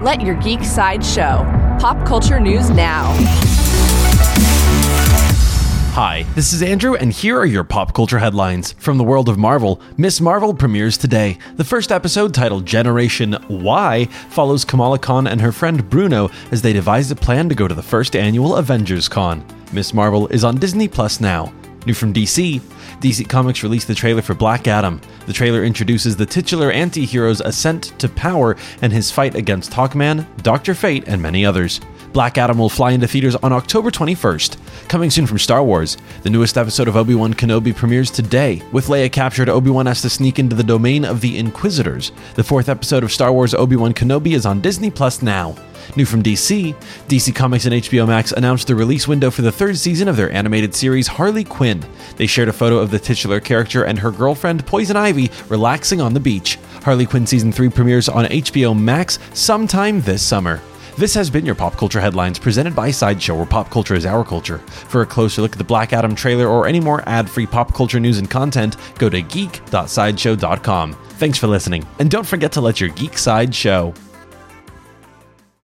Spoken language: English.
Let your geek side show. Pop culture news now. Hi, this is Andrew, and here are your pop culture headlines. From the world of Marvel, Ms. Marvel premieres today. The first episode, titled Generation Why, follows Kamala Khan and her friend Bruno as they devise a plan to go to the first annual Avengers Con. Ms. Marvel is on Disney Plus now. New from DC, DC Comics released the trailer for Black Adam. The trailer introduces the titular anti hero's ascent to power and his fight against Hawkman, Dr. Fate, and many others. Black Adam will fly into theaters on October 21st. Coming soon from Star Wars, the newest episode of Obi Wan Kenobi premieres today. With Leia captured, Obi Wan has to sneak into the domain of the Inquisitors. The fourth episode of Star Wars Obi Wan Kenobi is on Disney Plus now. New from DC, DC Comics and HBO Max announced the release window for the third season of their animated series Harley Quinn. They shared a photo of the titular character and her girlfriend Poison Ivy relaxing on the beach. Harley Quinn season 3 premieres on HBO Max sometime this summer. This has been your Pop Culture Headlines presented by Sideshow, where pop culture is our culture. For a closer look at the Black Adam trailer or any more ad free pop culture news and content, go to geek.sideshow.com. Thanks for listening, and don't forget to let your geek side show.